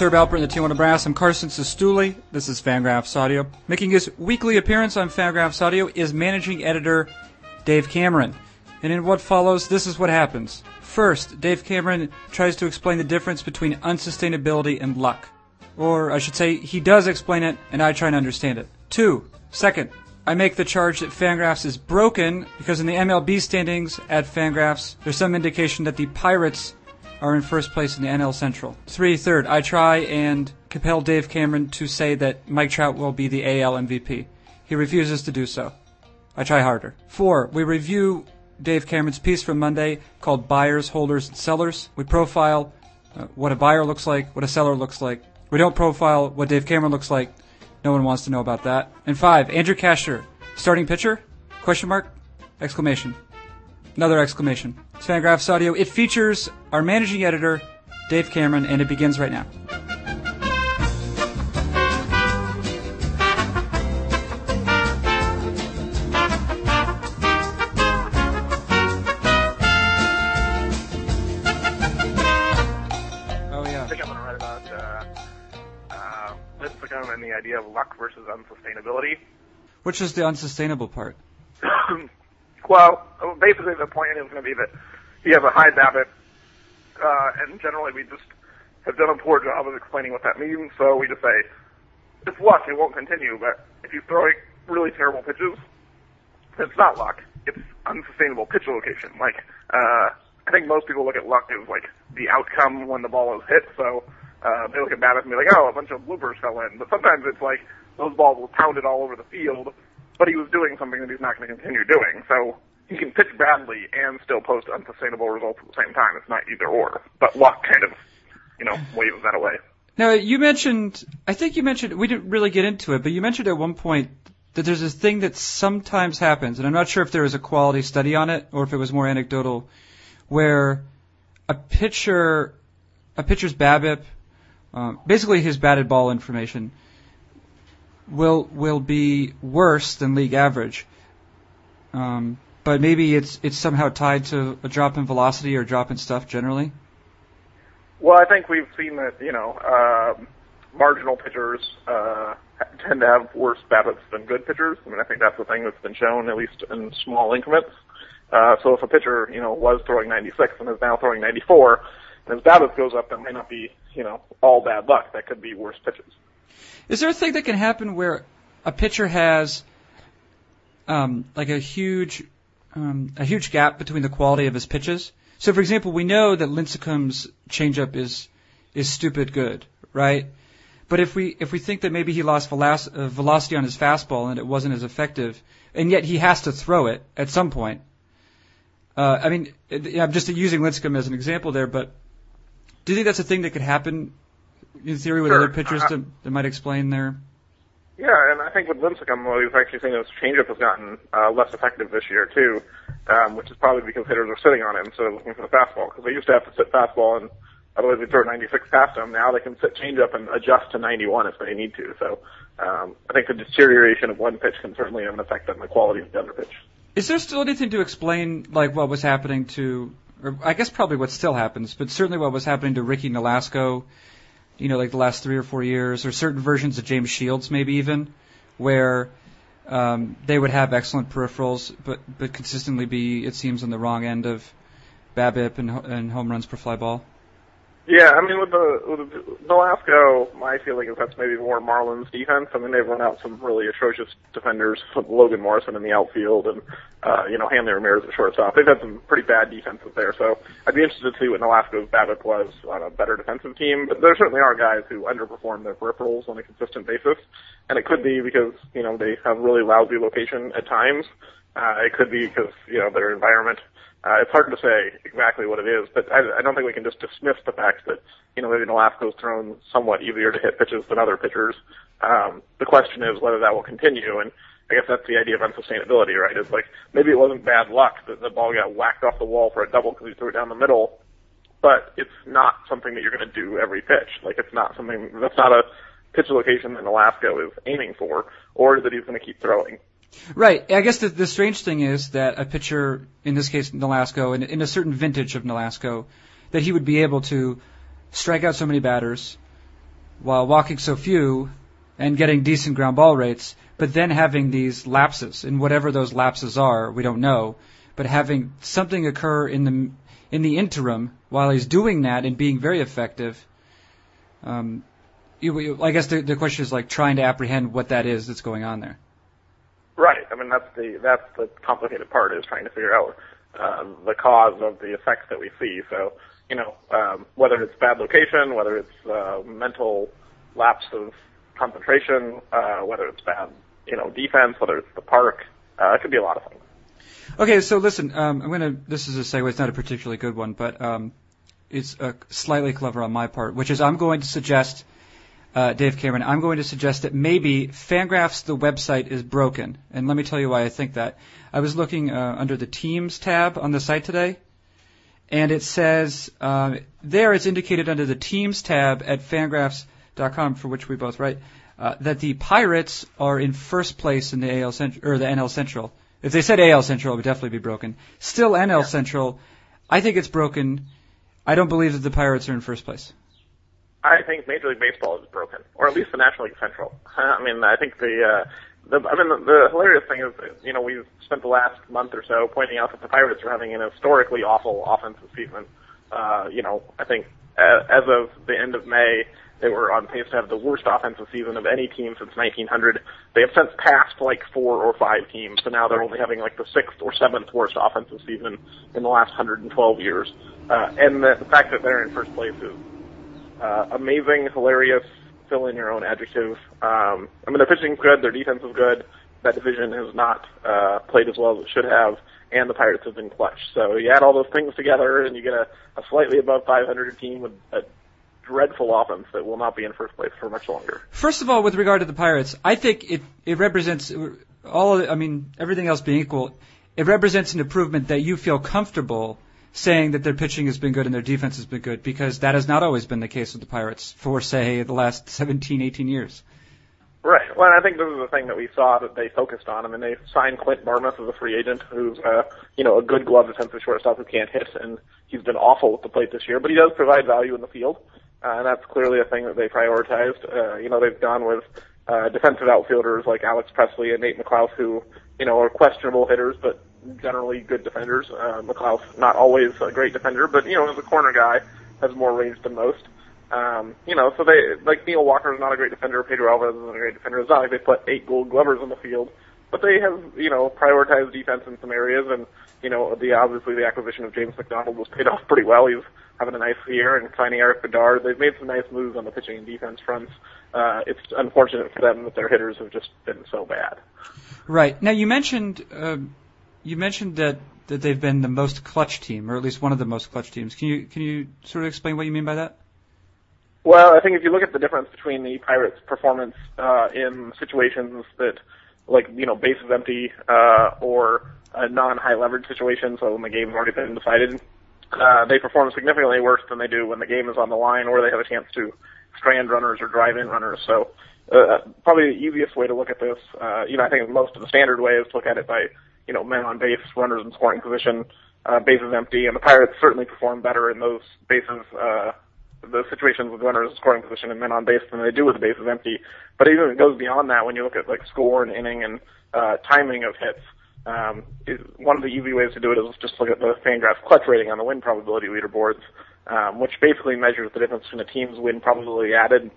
Herb Alpert in the Tijuana Brass. I'm Carson Cistulli. This is Fangraphs Audio. Making his weekly appearance on Fangraphs Audio is managing editor Dave Cameron. And in what follows, this is what happens. First, Dave Cameron tries to explain the difference between unsustainability and luck. Or I should say, he does explain it, and I try and understand it. Two, second, I make the charge that Fangraphs is broken because in the MLB standings at Fangraphs, there's some indication that the Pirates are in first place in the NL Central. Three, third, I try and compel Dave Cameron to say that Mike Trout will be the AL MVP. He refuses to do so. I try harder. Four, we review Dave Cameron's piece from Monday called Buyers, Holders, and Sellers. We profile uh, what a buyer looks like, what a seller looks like. We don't profile what Dave Cameron looks like. No one wants to know about that. And five, Andrew Cashner, starting pitcher? Question mark? Exclamation. Another exclamation. It's Fangraphs Audio. It features our managing editor, Dave Cameron, and it begins right now. Oh, yeah. I think I'm going to write about uh, uh, and the idea of luck versus unsustainability. Which is the unsustainable part? Well, basically the point is going to be that you have a high BABIP, uh, and generally we just have done a poor job of explaining what that means. So we just say it's luck; it won't continue. But if you throw really terrible pitches, it's not luck; it's unsustainable pitch location. Like uh, I think most people look at luck as like the outcome when the ball is hit. So uh, they look at BABIP and be like, oh, a bunch of bloopers fell in. But sometimes it's like those balls were pounded all over the field, but he was doing something that he's not going to continue doing. So he can pitch badly and still post unsustainable results at the same time. It's not either or. But luck kind of, you know, waves that away. Now, you mentioned, I think you mentioned, we didn't really get into it, but you mentioned at one point that there's this thing that sometimes happens, and I'm not sure if there was a quality study on it or if it was more anecdotal, where a pitcher, a pitcher's BABIP, um, basically his batted ball information, will will be worse than league average. Um, but maybe it's it's somehow tied to a drop in velocity or drop in stuff generally. Well, I think we've seen that, you know, um, marginal pitchers uh, tend to have worse BABIPs than good pitchers. I mean, I think that's the thing that's been shown, at least in small increments. Uh, so if a pitcher, you know, was throwing 96 and is now throwing 94, and his BABIP goes up, that may not be, you know, all bad luck. That could be worse pitches. Is there a thing that can happen where a pitcher has um, like a huge um, a huge gap between the quality of his pitches? So, for example, we know that Lincecum's changeup is is stupid good, right? But if we if we think that maybe he lost veloc- uh, velocity on his fastball and it wasn't as effective, and yet he has to throw it at some point. Uh, I mean, I'm just using Lincecum as an example there, but do you think that's a thing that could happen in theory with Sure. other pitchers Uh, that, that might explain their? Yeah, and I think with Lincecum, well, we've actually seen his changeup has gotten uh, less effective this year too, um, which is probably because hitters are sitting on it instead of looking for the fastball. Because they used to have to sit fastball, and otherwise they throw 96 past him. Now they can sit changeup and adjust to 91 if they need to. So um, I think the deterioration of one pitch can certainly have an effect on the quality of the other pitch. Is there still anything to explain, like what was happening to, or I guess probably what still happens, but certainly what was happening to Ricky Nolasco, you know, like the last three or four years, or certain versions of James Shields, maybe even, where um, they would have excellent peripherals, but but consistently be, it seems, on the wrong end of BABIP and, and home runs per fly ball. Yeah, I mean with the with the Nolasco, my feeling is that's maybe more Marlins defense. I mean they've run out some really atrocious defenders, Logan Morrison in the outfield, and uh, you know Hanley Ramirez at shortstop. They've had some pretty bad defenses there, so I'd be interested to see what Nolasco's BABIP was on a better defensive team. But there certainly are guys who underperform their peripherals on a consistent basis, and it could be because you know they have really lousy location at times. Uh, it could be because you know their environment. Uh, it's hard to say exactly what it is, but I, I don't think we can just dismiss the fact that you know maybe Nolasco's thrown somewhat easier to hit pitches than other pitchers. Um, the question is whether that will continue, and I guess that's the idea of unsustainability, right? It's like maybe it wasn't bad luck that the ball got whacked off the wall for a double because he threw it down the middle, but it's not something that you're going to do every pitch. Like it's not something that's not a pitch location that Nolasco is aiming for, or that he's going to keep throwing. Right. I guess the, the strange thing is that a pitcher, in this case Nolasco, in, in a certain vintage of Nolasco, that he would be able to strike out so many batters, while walking so few and getting decent ground ball rates, but then having these lapses, and whatever those lapses are, we don't know, but having something occur in the in the interim while he's doing that and being very effective. Um, you, I guess the, the question is like trying to apprehend what that is that's going on there. Right. I mean, that's the that's the complicated part is trying to figure out uh, the cause of the effects that we see. So, you know, um, whether it's bad location, whether it's uh, mental lapse of concentration, uh, whether it's bad, you know, defense, whether it's the park, uh, it could be a lot of things. Okay, so listen, um, I'm gonna. This is a segue. It's not a particularly good one, but um, it's uh, slightly clever on my part, which is I'm going to suggest uh, Dave Cameron, I'm going to suggest that maybe Fangraphs, the website, is broken. And let me tell you why I think that. I was looking uh, under the Teams tab on the site today, and it says uh, there it's indicated under the Teams tab at Fangraphs.com, for which we both write, uh, that the Pirates are in first place in the AL Central or the NL Central. If they said AL Central, it would definitely be broken. Still NL yeah. Central, I think it's broken. I don't believe that the Pirates are in first place. I think Major League Baseball is broken, or at least the National League Central. I mean, I think the, uh, the I mean, the, the hilarious thing is, you know, we've spent the last month or so pointing out that the Pirates are having an historically awful offensive season. Uh, you know, I think uh, as of the end of May, they were on pace to have the worst offensive season of any team since 1900. They have since passed like four or five teams, so now they're only having like the sixth or seventh worst offensive season in the last 112 years. Uh, and the, the fact that they're in first place is uh, amazing, hilarious, fill in your own adjective. Um, I mean, their pitching's good, their defense is good. That division has not uh, played as well as it should have, and the Pirates have been clutch. So you add all those things together, and you get a, a slightly above 500 team with a dreadful offense that will not be in first place for much longer. First of all, with regard to the Pirates, I think it it represents all. I mean, everything else being equal, it represents an improvement that you feel comfortable saying that their pitching has been good and their defense has been good because that has not always been the case with the Pirates for, say, the last 17, 18 years. Right. Well, I think this is the thing that we saw that they focused on. I mean, they signed Clint Barmes as a free agent, who's uh, you know a good glove defensive shortstop who can't hit, and he's been awful with the plate this year, but he does provide value in the field, uh, and that's clearly a thing that they prioritized. Uh, you know, they've gone with uh, defensive outfielders like Alex Presley and Nate McLouth, who you know are questionable hitters, but generally good defenders. Uh, McLouth, not always a great defender, but you know, as a corner guy, has more range than most. Um, you know, so they like Neil Walker is not a great defender. Pedro Alvarez is not a great defender. It's not like they put eight Gold Glovers on the field, but they have you know prioritized defense in some areas, and you know the obviously the acquisition of James McDonald was paid off pretty well. He's having a nice year, and signing Erik Bedard, they've made some nice moves on the pitching and defense fronts. Uh, it's unfortunate for them that their hitters have just been so bad. Right now, you mentioned. Uh you mentioned that that they've been the most clutch team, or at least one of the most clutch teams. Can you can you sort of explain what you mean by that? Well, I think if you look at the difference between the Pirates' performance uh, in situations that, like you know, bases empty uh, or a non-high leverage situation, so when the game's already been decided, uh, they perform significantly worse than they do when the game is on the line or they have a chance to strand runners or drive in runners. So, uh, probably the easiest way to look at this, uh, you know, I think most of the standard way is to look at it by you know, men on base, runners in scoring position, uh, bases empty, and the Pirates certainly perform better in those bases, uh, those situations with runners in scoring position and men on base than they do with the bases empty. But even it goes beyond that when you look at like score and inning and uh, timing of hits. Um, it, one of the easy ways to do it is just look at the Fangraphs clutch rating on the win probability leaderboards, um, which basically measures the difference between a team's win probability added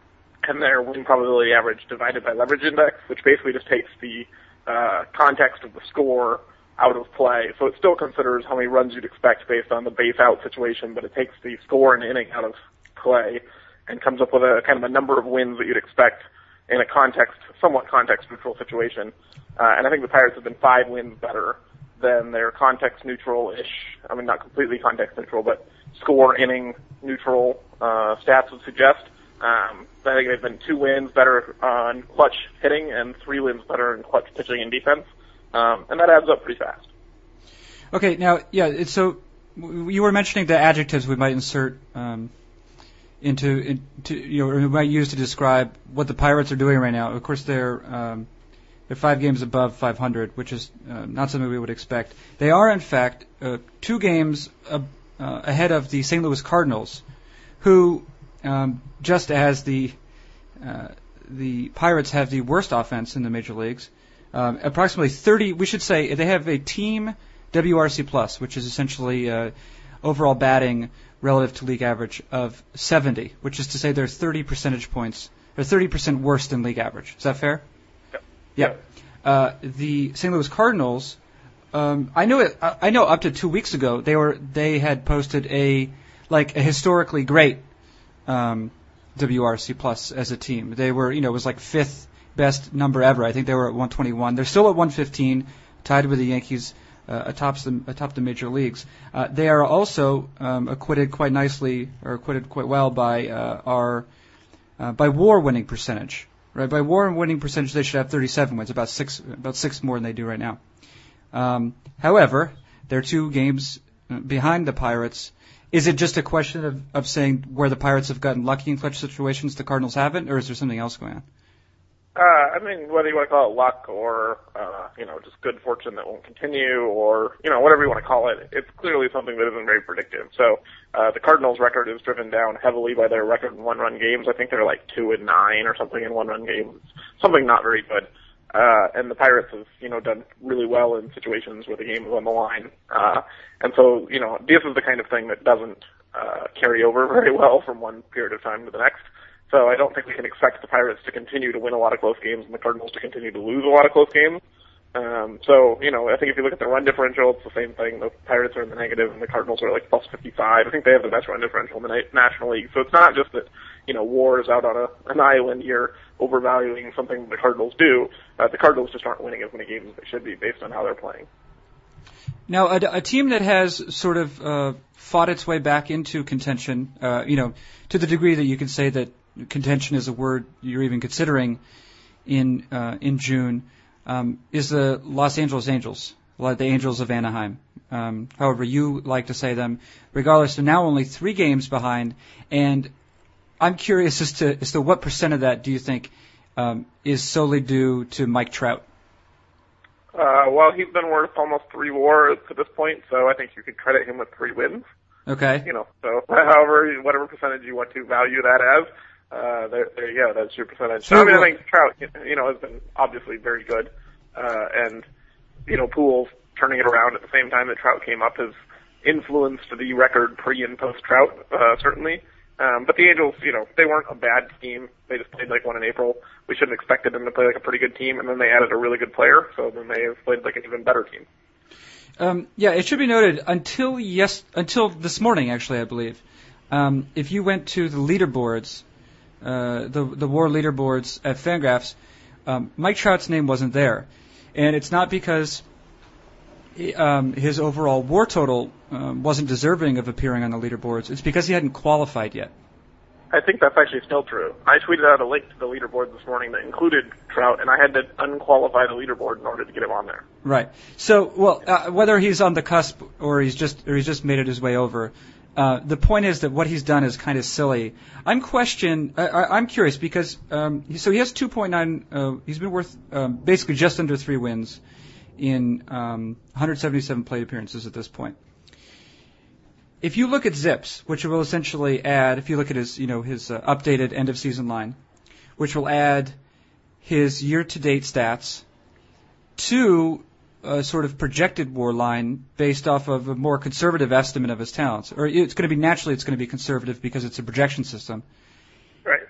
and their win probability average divided by leverage index, which basically just takes the uh, context of the score out of play. So it still considers how many runs you'd expect based on the base out situation, but it takes the score and inning out of play and comes up with a kind of a number of wins that you'd expect in a context, somewhat context neutral situation. Uh, and I think the Pirates have been five wins better than their context neutral-ish, I mean not completely context neutral, but score inning neutral uh, stats would suggest. Um, I think they've been two wins better on clutch hitting and three wins better in clutch pitching and defense, um, and that adds up pretty fast. Okay, now yeah, so you were mentioning the adjectives we might insert um, into, into you know we might use to describe what the Pirates are doing right now. Of course, they're um, they're five games above 500, which is uh, not something we would expect. They are in fact uh, two games uh, ahead of the St. Louis Cardinals, who um, just as the uh, the Pirates have the worst offense in the major leagues. Um, approximately 30. We should say they have a team WRC plus, which is essentially uh, overall batting relative to league average of 70, which is to say they're 30 percentage points or 30 percent worse than league average. Is that fair? Yep. Yeah. Uh, the St. Louis Cardinals. Um, I know it. I know up to two weeks ago they were they had posted a like a historically great um, WRC plus as a team. They were you know it was like fifth best number ever. I think they were at 121. They're still at 115, tied with the Yankees uh, atop the atop the major leagues. Uh, they are also um, acquitted quite nicely or acquitted quite well by uh, our uh, by WAR winning percentage. Right by WAR winning percentage, they should have 37 wins, about six about six more than they do right now. Um, however, they're two games uh, behind the Pirates. Is it just a question of, of saying where the Pirates have gotten lucky in clutch situations, the Cardinals haven't, or is there something else going on? Uh, I mean, whether you want to call it luck or, uh, you know, just good fortune that won't continue or, you know, whatever you want to call it, it's clearly something that isn't very predictive. So, uh, the Cardinals record is driven down heavily by their record in one run games. I think they're like two and nine or something in one run games. Something not very good. Uh, and the Pirates have, you know, done really well in situations where the game is on the line. Uh, and so, you know, this is the kind of thing that doesn't, uh, carry over very well from one period of time to the next. So I don't think we can expect the Pirates to continue to win a lot of close games and the Cardinals to continue to lose a lot of close games. Um, so, you know, I think if you look at the run differential, it's the same thing. The Pirates are in the negative and the Cardinals are like plus 55. I think they have the best run differential in the National League. So it's not just that, you know, WAR is out on a, an island here overvaluing something the Cardinals do. Uh, the Cardinals just aren't winning as many games as they should be based on how they're playing. Now, a, a team that has sort of uh, fought its way back into contention, uh, you know, to the degree that you can say that contention is a word you're even considering in uh, in June um, is the Los Angeles Angels, the Angels of Anaheim. Um, however, you like to say them. Regardless, they're now only three games behind, and I'm curious as to as to what percent of that do you think um, is solely due to Mike Trout? Uh, well, he's been worth almost three WARs to this point, so I think you could credit him with three wins. Okay. You know, so however, whatever percentage you want to value that as, uh, there, there you go. That's your percentage. So, I mean, I think Trout, you know, has been obviously very good, uh, and you know, Pujols turning it around at the same time that Trout came up has influenced the record pre and post Trout, uh, certainly. Um, but the Angels, you know, they weren't a bad team. They just played like one in April. We shouldn't have expected them to play like a pretty good team, and then they added a really good player, so then they have played like an even better team. Um, yeah, it should be noted until yes, until this morning, actually, I believe. Um, if you went to the leaderboards uh, the the WAR leaderboards at Fangraphs, um, Mike Trout's name wasn't there, and it's not because um, his overall WAR total um, wasn't deserving of appearing on the leaderboards. It's because he hadn't qualified yet. I think that's actually still true. I tweeted out a link to the leaderboard this morning that included Trout, and I had to unqualify the leaderboard in order to get him on there. Right. So, well, uh, whether he's on the cusp or he's just or he's just made it his way over, uh, the point is that what he's done is kind of silly. I'm question. I, am curious because um, so he has 2.9. Uh, he's been worth um, basically just under three wins in um, 177 plate appearances at this point. If you look at ZiPS, which will essentially add, if you look at his, you know, his uh, updated end of season line, which will add his year to date stats to a sort of projected war line based off of a more conservative estimate of his talents. Or it's going to be naturally it's going to be conservative because it's a projection system. Right.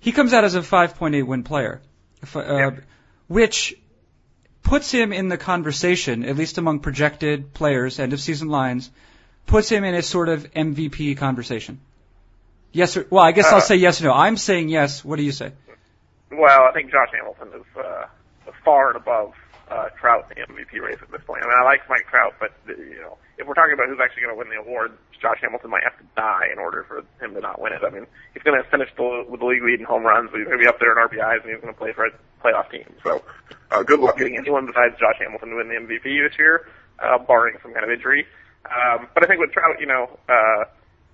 He comes out as a 5.8 win player, uh, yep. which puts him in the conversation, at least among projected players, end of season lines, puts him in a sort of MVP conversation. Yes or well, I guess uh, I'll say yes or no. I'm saying yes. What do you say? Well, I think Josh Hamilton is uh, far and above uh, Trout in the MVP race at this point. I mean, I like Mike Trout, but you know, if we're talking about who's actually going to win the award, Josh Hamilton might have to die in order for him to not win it. I mean, he's going to finish the, with the league lead in home runs, but he's going to be up there in RBIs, and he's going to play for a playoff team. So, uh, good luck getting anyone besides Josh Hamilton to win the MVP this year, uh, barring some kind of injury. Um, but I think with Trout, you know, uh,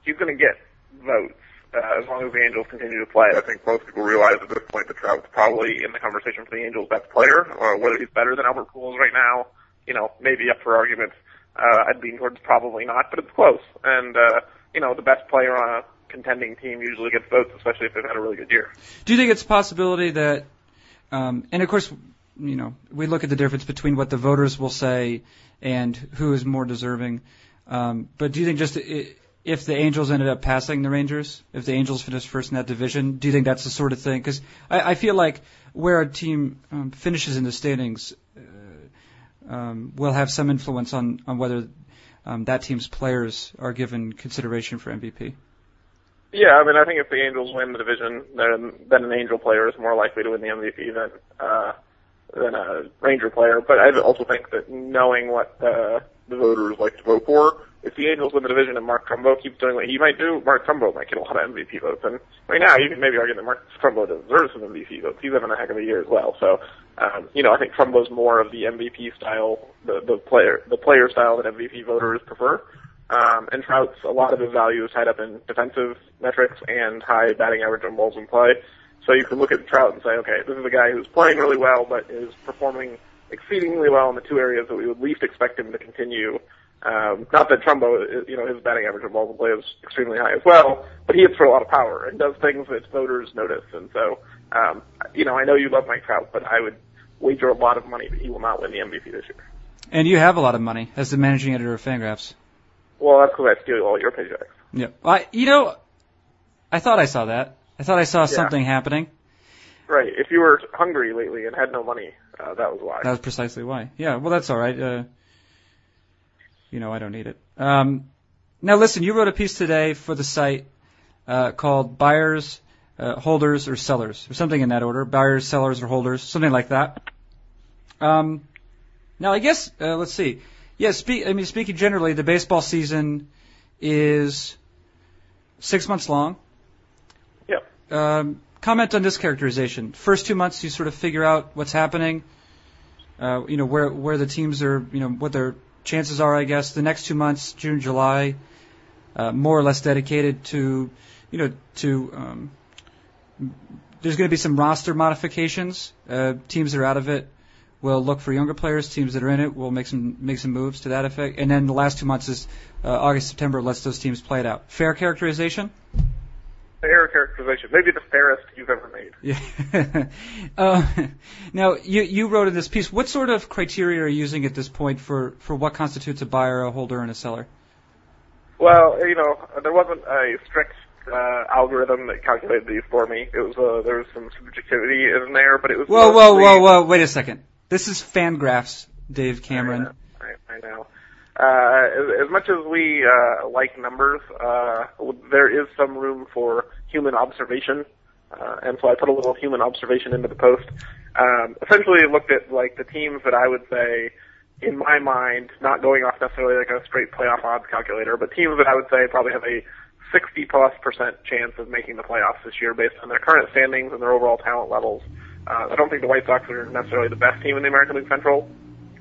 he's going to get votes uh, as long as the Angels continue to play, I think most people realize at this point that Trout's probably in the conversation for the Angels' best player. Uh, whether he's better than Albert Pujols right now, you know, maybe up for argument. Uh, I'd lean towards probably not, but it's close. And uh, you know, the best player on a contending team usually gets votes, especially if they've had a really good year. Do you think it's a possibility that, um, and of course, you know, we look at the difference between what the voters will say and who is more deserving. Um, but do you think just if the Angels ended up passing the Rangers, if the Angels finished first in that division, do you think that's the sort of thing? Because I, I feel like where a team um, finishes in the standings um, will have some influence on on whether um, that team's players are given consideration for MVP. Yeah, I mean, I think if the Angels win the division, then then an Angel player is more likely to win the MVP than uh, than a Ranger player. But I also think that knowing what uh, the voters like to vote for, if the Angels win the division and Mark Trumbo keeps doing what he might do, Mark Trumbo might get a lot of MVP votes. And right now, you can maybe argue that Mark Trumbo deserves some MVP votes. He's having a heck of a year as well. So, um, you know, I think Trumbo's more of the MVP style, the, the player, the player style that MVP voters prefer. Um, and Trout's a lot of his value is tied up in defensive metrics and high batting average on balls in play. So you can look at Trout and say, okay, this is a guy who's playing really well, but is performing exceedingly well in the two areas that we would least expect him to continue. Um, not that Trumbo, you know, his batting average in play is extremely high as well, but he hits for a lot of power and does things that voters notice. And so, um, you know, I know you love Mike Trout, but I would wager a lot of money that he will not win the MVP this year. And you have a lot of money as the managing editor of Fangraphs. Well, that's because I steal all your paychecks. Yeah. I, you know, I thought I saw that. I thought I saw yeah. something happening. Right. If you were hungry lately and had no money, uh, that was why. That was precisely why. Yeah. Well, that's all right. Uh, you know, I don't need it. Um, now, listen. You wrote a piece today for the site uh, called "Buyers, uh, Holders, or Sellers," or something in that order. Buyers, sellers, or holders, something like that. Um, now, I guess uh, let's see. Yeah. Speak. I mean, speaking generally, the baseball season is six months long. Um, comment on this characterization. First two months, you sort of figure out what's happening. Uh, you know where where the teams are. You know what their chances are. I guess the next two months, June, July, uh, more or less dedicated to, you know, to. Um, there's going to be some roster modifications. Uh, teams that are out of it will look for younger players. Teams that are in it will make some make some moves to that effect. And then the last two months is uh, August, September lets those teams play it out. Fair characterization fair characterization, maybe the fairest you've ever made. Yeah. uh, now, you you wrote in this piece. What sort of criteria are you using at this point for for what constitutes a buyer, a holder, and a seller? Well, you know, there wasn't a strict uh, algorithm that calculated these for me. It was uh, there was some subjectivity in there, but it was. Whoa, whoa, whoa, whoa! Wait a second. This is Fangraphs, Dave Cameron. I, I know. Uh, as, as much as we uh, like numbers, uh, there is some room for human observation, uh, and so I put a little human observation into the post. Um, essentially, looked at like the teams that I would say, in my mind, not going off necessarily like a straight playoff odds calculator, but teams that I would say probably have a 60 plus percent chance of making the playoffs this year based on their current standings and their overall talent levels. Uh, I don't think the White Sox are necessarily the best team in the American League Central,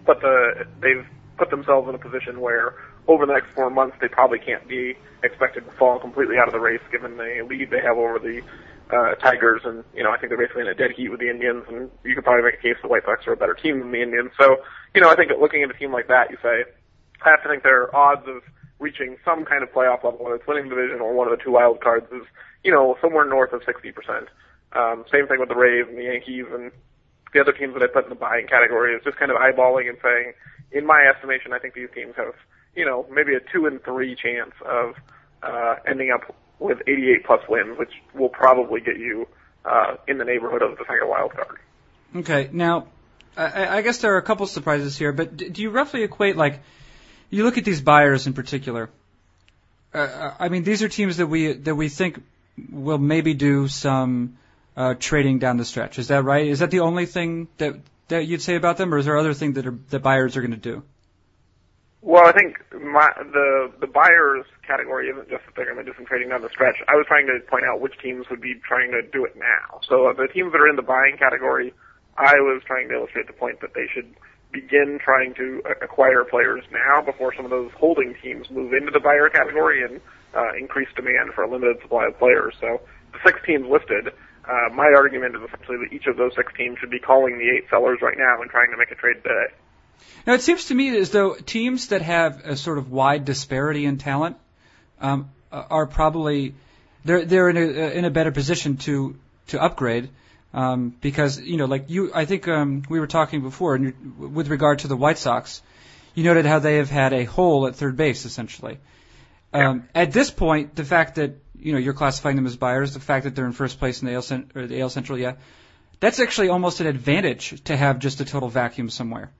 but the they've put themselves in a position where over the next four months they probably can't be expected to fall completely out of the race given the lead they have over the uh, Tigers and you know I think they're basically in a dead heat with the Indians and you could probably make a case the White Sox are a better team than the Indians. So you know I think looking at a team like that you say I have to think their odds of reaching some kind of playoff level whether it's winning the division or one of the two wild cards is you know somewhere north of 60%. Um, same thing with the Rays and the Yankees and the other teams that I put in the buying category is just kind of eyeballing and saying, in my estimation, I think these teams have, you know, maybe a two and three chance of uh, ending up with 88 plus wins, which will probably get you uh, in the neighborhood of the second wild card. Okay, now I, I guess there are a couple surprises here, but do you roughly equate like you look at these buyers in particular? Uh, I mean, these are teams that we that we think will maybe do some uh, trading down the stretch. Is that right? Is that the only thing that that you'd say about them, or is there other things that are, that buyers are going to do? Well, I think my, the the buyers category isn't just that they're going to do some trading down the stretch. I was trying to point out which teams would be trying to do it now. So the teams that are in the buying category, I was trying to illustrate the point that they should begin trying to acquire players now before some of those holding teams move into the buyer category and uh, increase demand for a limited supply of players. So the six teams listed uh, my argument is essentially that each of those six teams should be calling the eight sellers right now and trying to make a trade today. Now it seems to me as though teams that have a sort of wide disparity in talent um, are probably they're they're in a in a better position to to upgrade um, because you know like you I think um, we were talking before and you- with regard to the White Sox, you noted how they have had a hole at third base essentially. Um, At this point, the fact that you know you're classifying them as buyers, the fact that they're in first place in the AL, Cent- or the AL Central, yeah, that's actually almost an advantage to have just a total vacuum somewhere.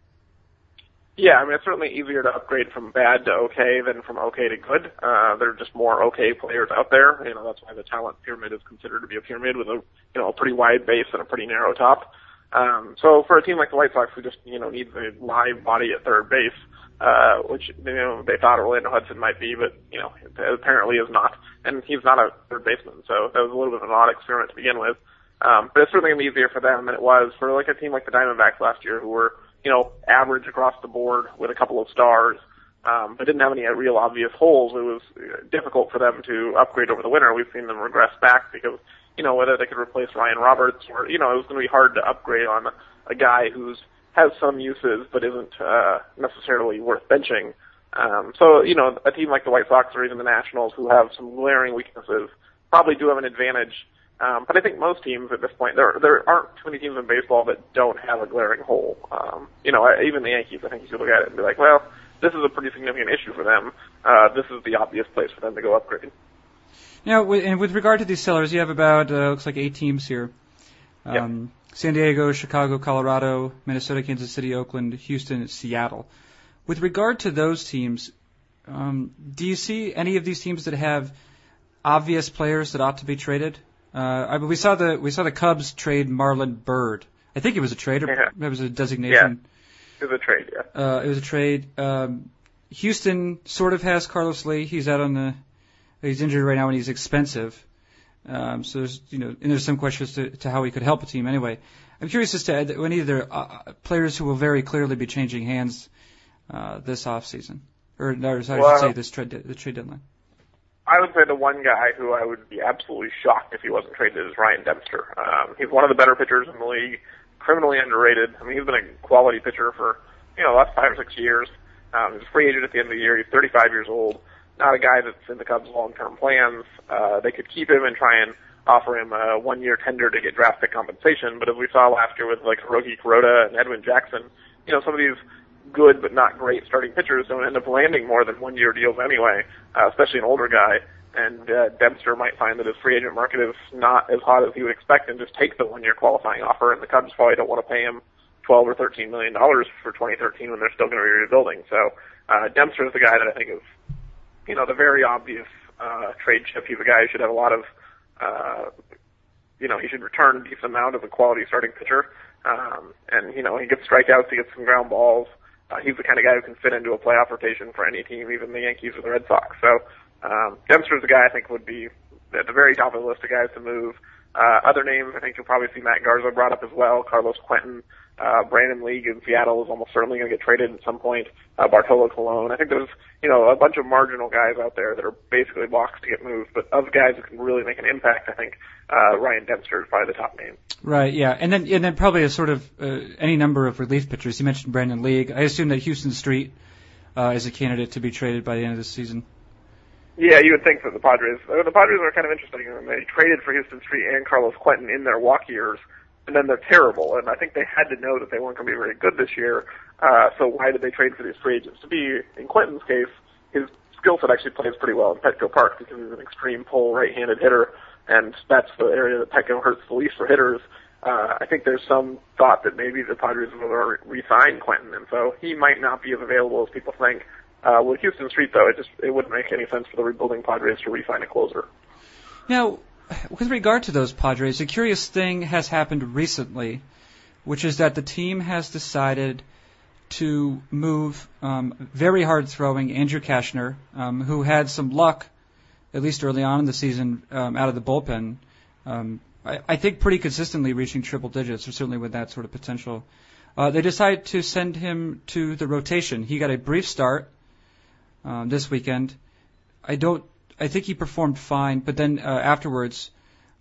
Yeah, I mean it's certainly easier to upgrade from bad to okay than from okay to good. Uh, there are just more okay players out there. You know that's why the talent pyramid is considered to be a pyramid with a you know a pretty wide base and a pretty narrow top. Um, so for a team like the White Sox, who just you know needs a live body at third base, uh, which you know they thought Orlando Hudson might be, but you know apparently is not, and he's not a third baseman, so that was a little bit of an odd experiment to begin with. Um, but it's certainly gonna be easier for them than it was for like a team like the Diamondbacks last year, who were you know, average across the board with a couple of stars, um, but didn't have any real obvious holes. It was uh, difficult for them to upgrade over the winter. We've seen them regress back because, you know, whether they could replace Ryan Roberts or, you know, it was going to be hard to upgrade on a guy who's has some uses but isn't uh, necessarily worth benching. Um, so, you know, a team like the White Sox or even the Nationals who have some glaring weaknesses probably do have an advantage um, but I think most teams at this point, there there aren't too many teams in baseball that don't have a glaring hole. Um, you know, I- even the Yankees, I think you could look at it and be like, well, this is a pretty significant issue for them. Uh, this is the obvious place for them to go upgrade. Now, with, and with regard to these sellers, you have about uh, looks like eight teams here. Um, San Diego, Chicago, Colorado, Minnesota, Kansas City, Oakland, Houston, Seattle. With regard to those teams, um, do you see any of these teams that have obvious players that ought to be traded? Uh, I, we saw the we saw the Cubs trade Marlon Byrd. I think it was a trade or Yeah. it was a designation. It's a trade, yeah. Uh, it was a trade. Um, Houston sort of has Carlos Lee. He's out on the. He's injured right now and he's expensive. Um, so there's you know and there's some questions to, to how he could help a team anyway. I'm curious as to when either uh, players who will very clearly be changing hands uh, this off season or, no, I should say this trade the trade deadline. I would say the one guy who I would be absolutely shocked if he wasn't traded is Ryan Dempster. Um, he's one of the better pitchers in the league, criminally underrated. I mean, he's been a quality pitcher for you know the last five or six years. Um, he's a free agent at the end of the year. He's 35 years old. Not a guy that's in the Cubs' long-term plans. Uh, they could keep him and try and offer him a one-year tender to get draft pick compensation. But as we saw last year with like Hiroki Kuroda and Edwin Jackson, you know some of these good but not great starting pitchers don't end up landing more than one year deals anyway, uh, especially an older guy. And uh, Dempster might find that his free agent market is not as hot as he would expect and just take the one year qualifying offer. And the Cubs probably don't want to pay him 12 or 13 million dollars for 2013 when they're still going to be rebuilding. So uh, Dempster is the guy that I think is, you know, the very obvious uh, trade chip. He's a guy who should have a lot of, uh, you know, he should return a decent amount of a quality starting pitcher. Um, and you know, he gets strikeouts, he gets some ground balls. Uh, he's the kind of guy who can fit into a playoff rotation for any team, even the Yankees or the Red Sox. So um, Dempster's the guy I think would be at the very top of the list of guys to move. Uh, other names, I think you'll probably see Matt Garza brought up as well. Carlos Quentin, uh, Brandon League in Seattle is almost certainly going to get traded at some point. Uh, Bartolo Colon. I think there's, you know, a bunch of marginal guys out there that are basically blocks to get moved, but of guys who can really make an impact, I think uh, Ryan Dempster is probably the top name. Right, yeah, and then and then probably a sort of uh, any number of relief pitchers. You mentioned Brandon League. I assume that Houston Street uh, is a candidate to be traded by the end of the season. Yeah, you would think that the Padres. Uh, the Padres are kind of interesting. They traded for Houston Street and Carlos Quentin in their walk years, and then they're terrible. And I think they had to know that they weren't going to be very good this year. Uh, so why did they trade for these free agents? To be in Quentin's case, his skill set actually plays pretty well in Petco Park because he's an extreme pull right-handed hitter, and that's the area that Petco hurts the least for hitters. Uh, I think there's some thought that maybe the Padres will re-sign Quentin, and so he might not be as available as people think. Uh, with Houston Street, though, it just it wouldn't make any sense for the rebuilding Padres to re-sign a closer. Now, with regard to those Padres, a curious thing has happened recently, which is that the team has decided to move um, very hard throwing Andrew Cashner, um, who had some luck, at least early on in the season, um, out of the bullpen. Um, I, I think pretty consistently reaching triple digits, or certainly with that sort of potential. Uh, they decided to send him to the rotation. He got a brief start um, this weekend. I don't. I think he performed fine, but then uh, afterwards,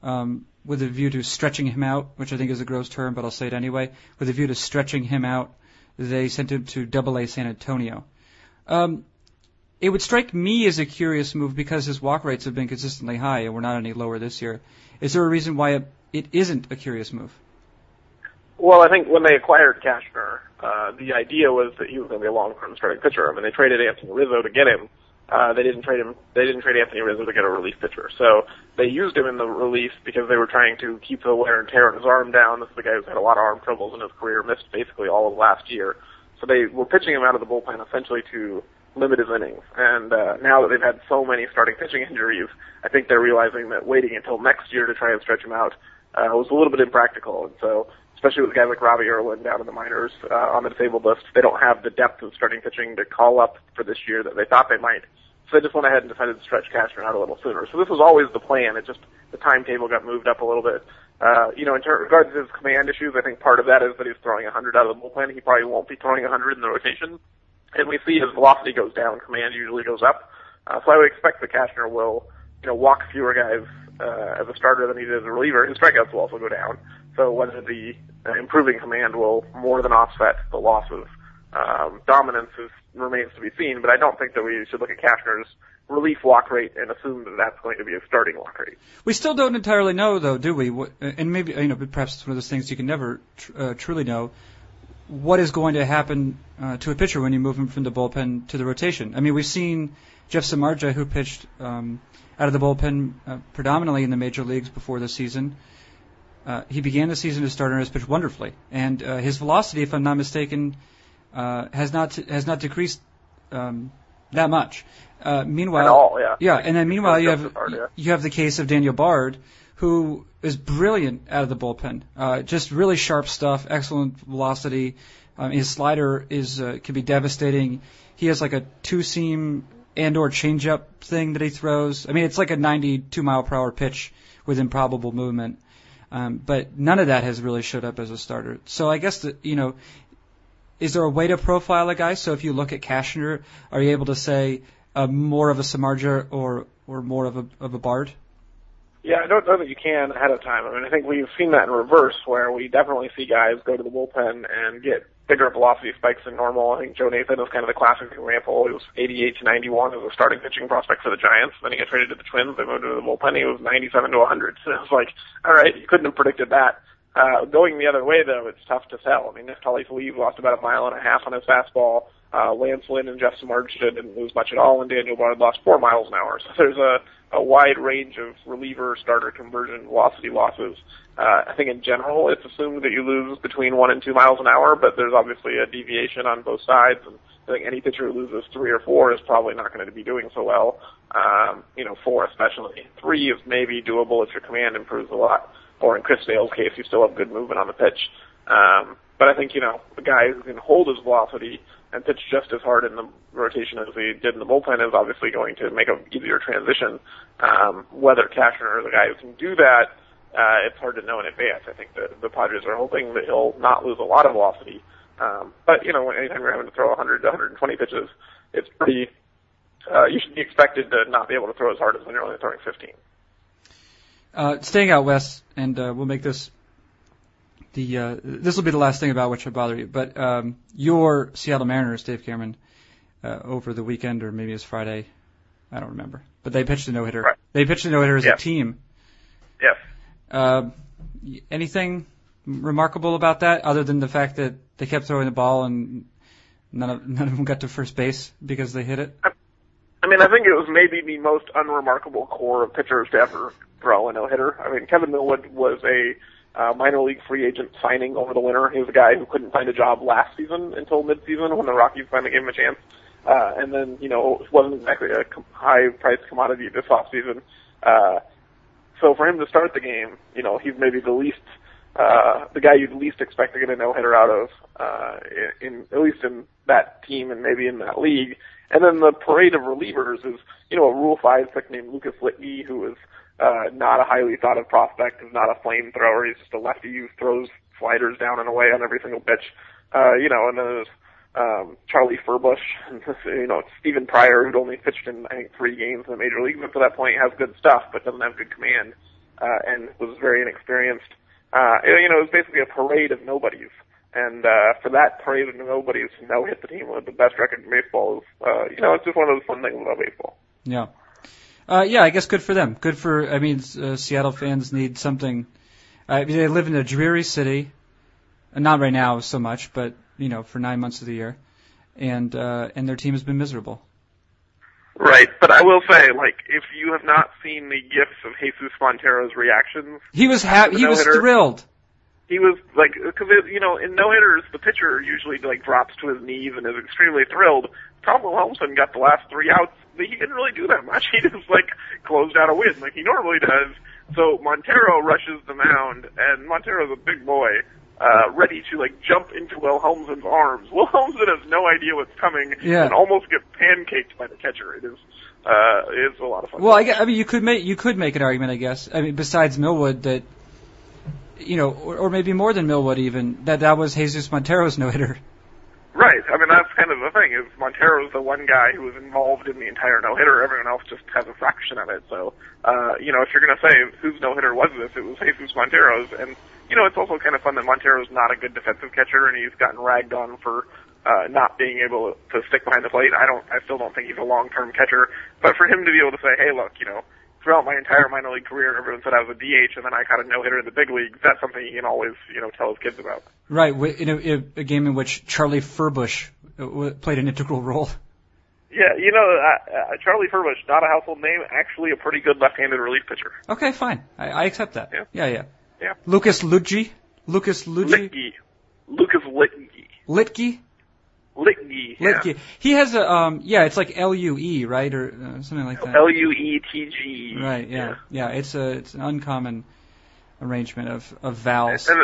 um, with a view to stretching him out, which I think is a gross term, but I'll say it anyway. With a view to stretching him out, they sent him to Double A San Antonio. Um, it would strike me as a curious move because his walk rates have been consistently high and we're not any lower this year. Is there a reason why it, it isn't a curious move? Well, I think when they acquired Cashner, uh, the idea was that he was going to be a long-term starting pitcher. I mean, they traded Anthony Rizzo to get him. Uh, they didn't trade him. They didn't trade Anthony Rizzo to get a relief pitcher. So they used him in the relief because they were trying to keep the wear and tear on his arm down. This is a guy who's had a lot of arm troubles in his career, missed basically all of last year. So they were pitching him out of the bullpen essentially to limit his innings. And uh, now that they've had so many starting pitching injuries, I think they're realizing that waiting until next year to try and stretch him out uh, was a little bit impractical. And so, especially with guys like Robbie Erlin down in the minors uh, on the disabled list, they don't have the depth of starting pitching to call up for this year that they thought they might. So they just went ahead and decided to stretch Cashner out a little sooner. So this was always the plan. It just the timetable got moved up a little bit. Uh, you know, in ter- regards to his command issues, I think part of that is that he's throwing 100 out of the bullpen. He probably won't be throwing 100 in the rotation. And we see his velocity goes down, command usually goes up. Uh, so I would expect that Cashner will, you know, walk fewer guys uh, as a starter than he did as a reliever. His strikeouts will also go down. So whether the uh, improving command will more than offset the loss of um, dominance is, remains to be seen. But I don't think that we should look at Cashner's relief walk rate and assume that that's going to be a starting walk rate. We still don't entirely know, though, do we? And maybe you know, perhaps it's one of those things you can never tr- uh, truly know. What is going to happen uh, to a pitcher when you move him from the bullpen to the rotation? I mean, we've seen Jeff Samardzija, who pitched um, out of the bullpen uh, predominantly in the major leagues before the season. Uh, he began the season as starter and has pitched wonderfully, and uh, his velocity, if I'm not mistaken, uh, has not has not decreased um, that much. Uh, meanwhile, all, yeah. yeah, and then meanwhile you have Hard, yeah. you have the case of Daniel Bard, who is brilliant out of the bullpen. Uh, just really sharp stuff, excellent velocity. Um, his slider is uh, can be devastating. He has like a two seam and or changeup thing that he throws. I mean, it's like a 92 mile per hour pitch with improbable movement. Um, but none of that has really showed up as a starter. So I guess that you know, is there a way to profile a guy? So if you look at Cashner, are you able to say uh, more of a Samardzija or or more of a of a Bard? Yeah, I don't know that you can ahead of time. I mean, I think we've seen that in reverse, where we definitely see guys go to the bullpen and get bigger velocity spikes than normal. I think Joe Nathan is kind of the classic example. He was 88 to 91 as a starting pitching prospect for the Giants. Then he got traded to the Twins. They moved to the bullpen. He was 97 to 100. So it was like, all right, you couldn't have predicted that. Uh, going the other way, though, it's tough to tell. I mean, Neftali Feliz lost about a mile and a half on his fastball. Uh, Lance Lynn and Jeff Samardzija didn't lose much at all, and Daniel Bard lost four miles an hour. So there's a, a wide range of reliever starter conversion velocity losses. Uh, I think in general, it's assumed that you lose between one and two miles an hour, but there's obviously a deviation on both sides. And I think any pitcher who loses three or four is probably not going to be doing so well. Um, you know, four especially. Three is maybe doable if your command improves a lot, or in Chris Sale's case, you still have good movement on the pitch. Um, but I think you know a guy who can hold his velocity and pitch just as hard in the rotation as he did in the bullpen is obviously going to make an easier transition. Um, whether Cashner is a guy who can do that, uh, it's hard to know in advance. I think the, the Padres are hoping that he'll not lose a lot of velocity. Um, but, you know, anytime you're having to throw 100 to 120 pitches, it's pretty, uh, you should be expected to not be able to throw as hard as when you're only throwing 15. Uh, staying out west, and uh, we'll make this the uh, this will be the last thing about which I bother you. But um, your Seattle Mariners, Dave Cameron, uh, over the weekend or maybe it was Friday, I don't remember. But they pitched a no hitter. Right. They pitched a no hitter as Yeah. a team. Yes. Uh, anything remarkable about that, other than the fact that they kept throwing the ball and none of none of them got to first base because they hit it? I mean, I think it was maybe the most unremarkable core of pitchers to ever throw a no hitter. I mean, Kevin Millwood was a uh, minor league free agent signing over the winter. He was a guy who couldn't find a job last season until midseason when the Rockies finally gave him a chance. Uh, and then, you know, wasn't exactly a high priced commodity this offseason. Uh, so for him to start the game, you know, he's maybe the least, uh, the guy you'd least expect to get a no hitter out of, uh, in, at least in that team and maybe in that league. And then the parade of relievers is, you know, a Rule 5 pick named Lucas Luetge, who is uh, not a highly thought of prospect, is not a flamethrower. He's just a lefty who throws sliders down and away on every single pitch. Uh, you know, and then there's um, Charlie Furbush, and you know, Stephen Pryor, who'd only pitched in I think three games in the major leagues up to that point, has good stuff but doesn't have good command, uh, and was very inexperienced. Uh, you know, it was basically a parade of nobodies And uh, for that parade of nobody's no hit the team with the best record in baseball is, uh, you know, it's just one of those fun things about baseball. Yeah. Uh, yeah, I guess good for them. Good for, I mean, uh, Seattle fans need something. Uh, they live in a dreary city. Not right now so much, but, you know, for nine months of the year. And, uh, and their team has been miserable. Right, but I will say, like, if you have not seen the gifs of Jesus Montero's reactions, He was ha- he was thrilled. he was like, because you know, in no hitters, the pitcher usually like drops to his knees and is extremely thrilled. Tom Wilhelmsen got the last three outs. But He didn't really do that much. He just like closed out a win like he normally does. So Montero rushes the mound, and Montero's a big boy, uh, ready to like jump into Wilhelmsen's arms. Wilhelmsen has no idea what's coming Yeah. and almost gets pancaked by the catcher. It is, uh, it's a lot of fun. Well, I, I mean, you could make you could make an argument, I guess. I mean, besides Millwood, that you know, or, or maybe more than Millwood, even that that was Jesus Montero's no hitter. Right. I mean, that's kind of the thing is Montero's the one guy who was involved in the entire no hitter. Everyone else just has a fraction of it. So, uh, you know, if you're going to say whose no hitter was this, it was Jesus Montero's. And you know, it's also kind of fun that Montero's not a good defensive catcher, and he's gotten ragged on for uh, not being able to stick behind the plate. I don't. I still don't think he's a long-term catcher. But for him to be able to say, hey, look, you know. Throughout my entire minor league career, everyone said I was a DH, and then I caught a no hitter in the big leagues. That's something he can always, you know, tell his kids about. Right, in a, in a game in which Charlie Furbush uh, played an integral role. Yeah, you know, uh, uh, Charlie Furbush, not a household name, actually a pretty good left-handed relief pitcher. Okay, fine. I, I accept that. Yeah. yeah, yeah. Yeah. Lucas Luigi? Lucas Luigi? Luetge. Lucas Luetge. Luetge? Luetge. Yeah. Luetge. He has a, um, yeah, it's like L-U-E, right? Or uh, something like that. L-U-E-T-G. Right, yeah. Yeah, it's a, it's an uncommon arrangement of, of vowels. And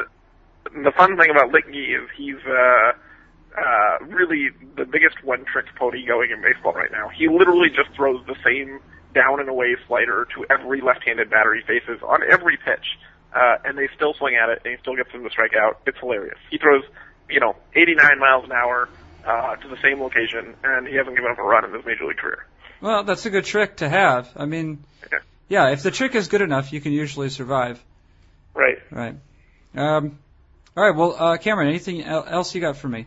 the, the fun thing about Luetge is he's, uh, uh, really the biggest one-trick pony going in baseball right now. He literally just throws the same down and away slider to every left-handed batter he faces on every pitch. Uh, and they still swing at it, and he still gets them to strike out. It's hilarious. He throws, you know, 89 miles an hour, uh, to the same location, and he hasn't given up a run in his major league career. Well, that's a good trick to have. I mean, Yeah. yeah, if the trick is good enough, you can usually survive. Right. Right. Um, all right. Well, uh, Cameron, anything else you got for me?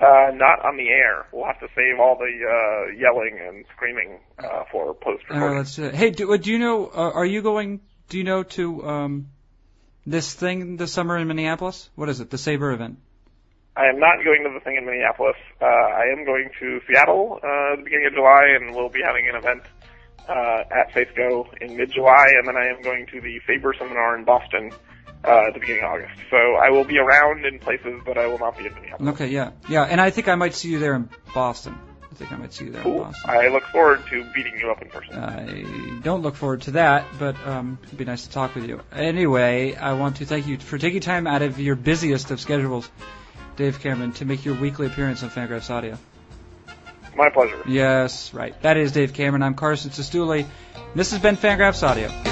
Uh, not on the air. We'll have to save all the uh, yelling and screaming uh, for post Uh, recording. let's. Uh, hey, do, uh, do you know? Uh, are you going? Do you know to um, this thing this summer in Minneapolis? What is it? The Saber event. I am not going to the thing in Minneapolis. Uh, I am going to Seattle uh, at the beginning of July, and we'll be having an event uh, at Safeco in mid-July, and then I am going to the Saber seminar in Boston uh, at the beginning of August. So I will be around in places, but I will not be in Minneapolis. Okay. Yeah. Yeah. And I think I might see you there in Boston. I think I might see you there in Cool. Boston. I look forward to beating you up in person. I don't look forward to that, but um, it'd be nice to talk with you. Anyway, I want to thank you for taking time out of your busiest of schedules, Dave Cameron, to make your weekly appearance on Fangraphs Audio. My pleasure. Yes, right. That is Dave Cameron. I'm Carson Cistulli. This has been Fangraphs Audio.